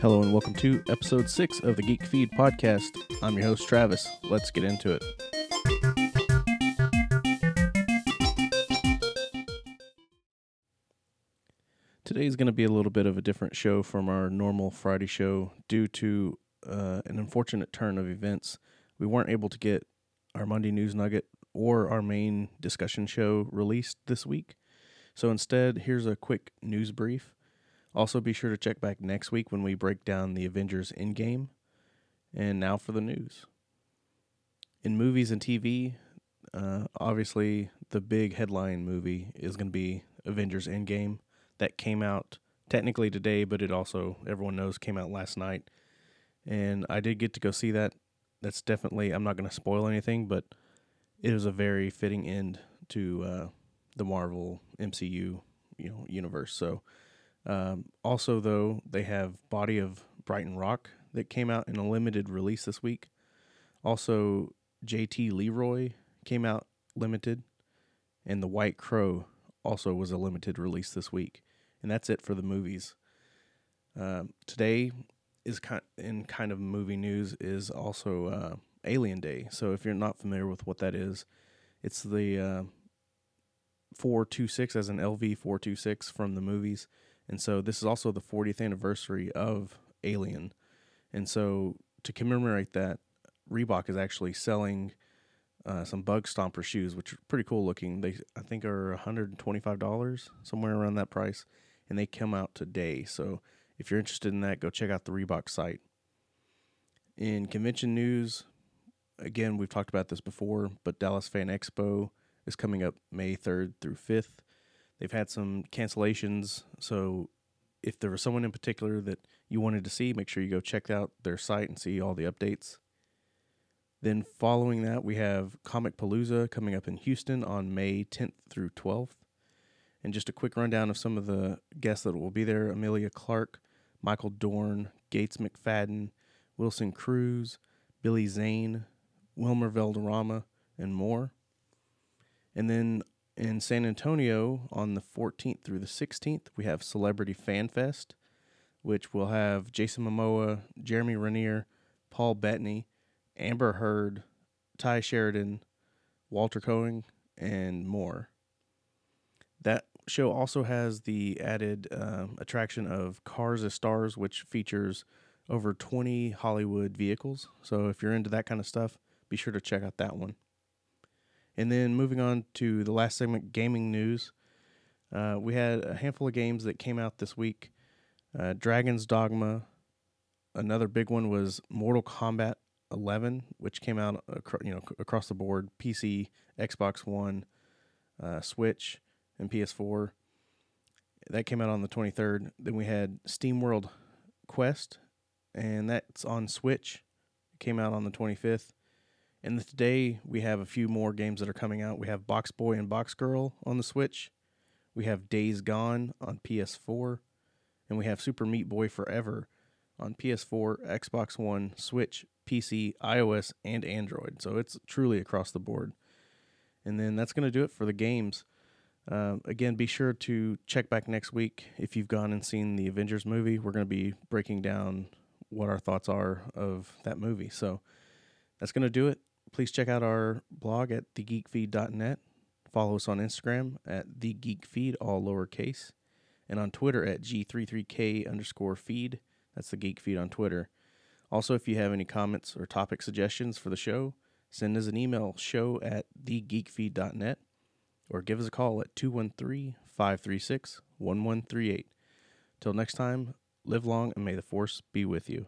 Hello and welcome to episode six of the Geek Feed podcast. I'm your host, Travis. Let's get into it. Today is going to be a little bit of a different show from our normal Friday show due to uh, an unfortunate turn of events. We weren't able to get our Monday News Nugget or our main discussion show released this week. So instead, here's a quick news brief. Also, be sure to check back next week when we break down the Avengers Endgame. And now for the news. In movies and TV, uh, obviously the big headline movie is going to be Avengers Endgame. That came out technically today, but it also, everyone knows, came out last night. And I did get to go see that. That's definitely, I'm not going to spoil anything, but it was a very fitting end to uh, the Marvel MCU you know universe. So um, also, though, they have Body of Brighton Rock that came out in a limited release this week. Also, JT Leroy came out limited, and The White Crow also was a limited release this week. And that's it for the movies. Um, today is kind in kind of movie news is also uh, Alien Day. So if you're not familiar with what that is, it's the uh, 426 as an LV 426 from the movies. And so this is also the 40th anniversary of Alien. And so to commemorate that, Reebok is actually selling uh, some Bug Stomper shoes, which are pretty cool looking. They I think are $125, somewhere around that price, and they come out today. So if you're interested in that, go check out the Reebok site. In convention news, again, we've talked about this before, but Dallas Fan Expo is coming up May 3rd through 5th. They've had some cancellations, so if there was someone in particular that you wanted to see, make sure you go check out their site and see all the updates. Then following that, we have Comicpalooza coming up in Houston on May 10th through 12th. And just a quick rundown of some of the guests that will be there Emilia Clarke, Michael Dorn, Gates McFadden, Wilson Cruz, Billy Zane, Wilmer Valderrama, and more. And then in San Antonio on the 14th through the 16th, we have Celebrity Fan Fest, which will have Jason Momoa, Jeremy Renner, Paul Bettany, Amber Heard, Tye Sheridan, Walter Koenig, and more. That show also has the added um, attraction of Cars as Stars, which features over 20 Hollywood vehicles. So if you're into that kind of stuff, be sure to check out that one. And then moving on to the last segment, gaming news. Uh, we had a handful of games that came out this week. Uh, Dragon's Dogma. Another big one was Mortal Kombat 11, which came out acro- you know across the board: PC, Xbox One, uh, Switch, and PS4. That came out on the 23rd. Then we had SteamWorld Quest, and that's on Switch. It came out on the 25th. And today we have a few more games that are coming out. We have Box Boy and Box Girl on the Switch. We have Days Gone on PS4. And we have Super Meat Boy Forever on PS4, Xbox One, Switch, PC, iOS, and Android. So it's truly across the board. And then that's going to do it for the games. Uh, again, be sure to check back next week if you've gone and seen the Avengers movie. We're going to be breaking down what our thoughts are of that movie. So that's going to do it please check out our blog at thegeekfeed.net. Follow us on Instagram at thegeekfeed, all lowercase, and on Twitter at g33k underscore feed. That's the Geek Feed on Twitter. Also, if you have any comments or topic suggestions for the show, send us an email show at thegeekfeed.net or give us a call at 213 536 1138. Till next time, live long and may the force be with you.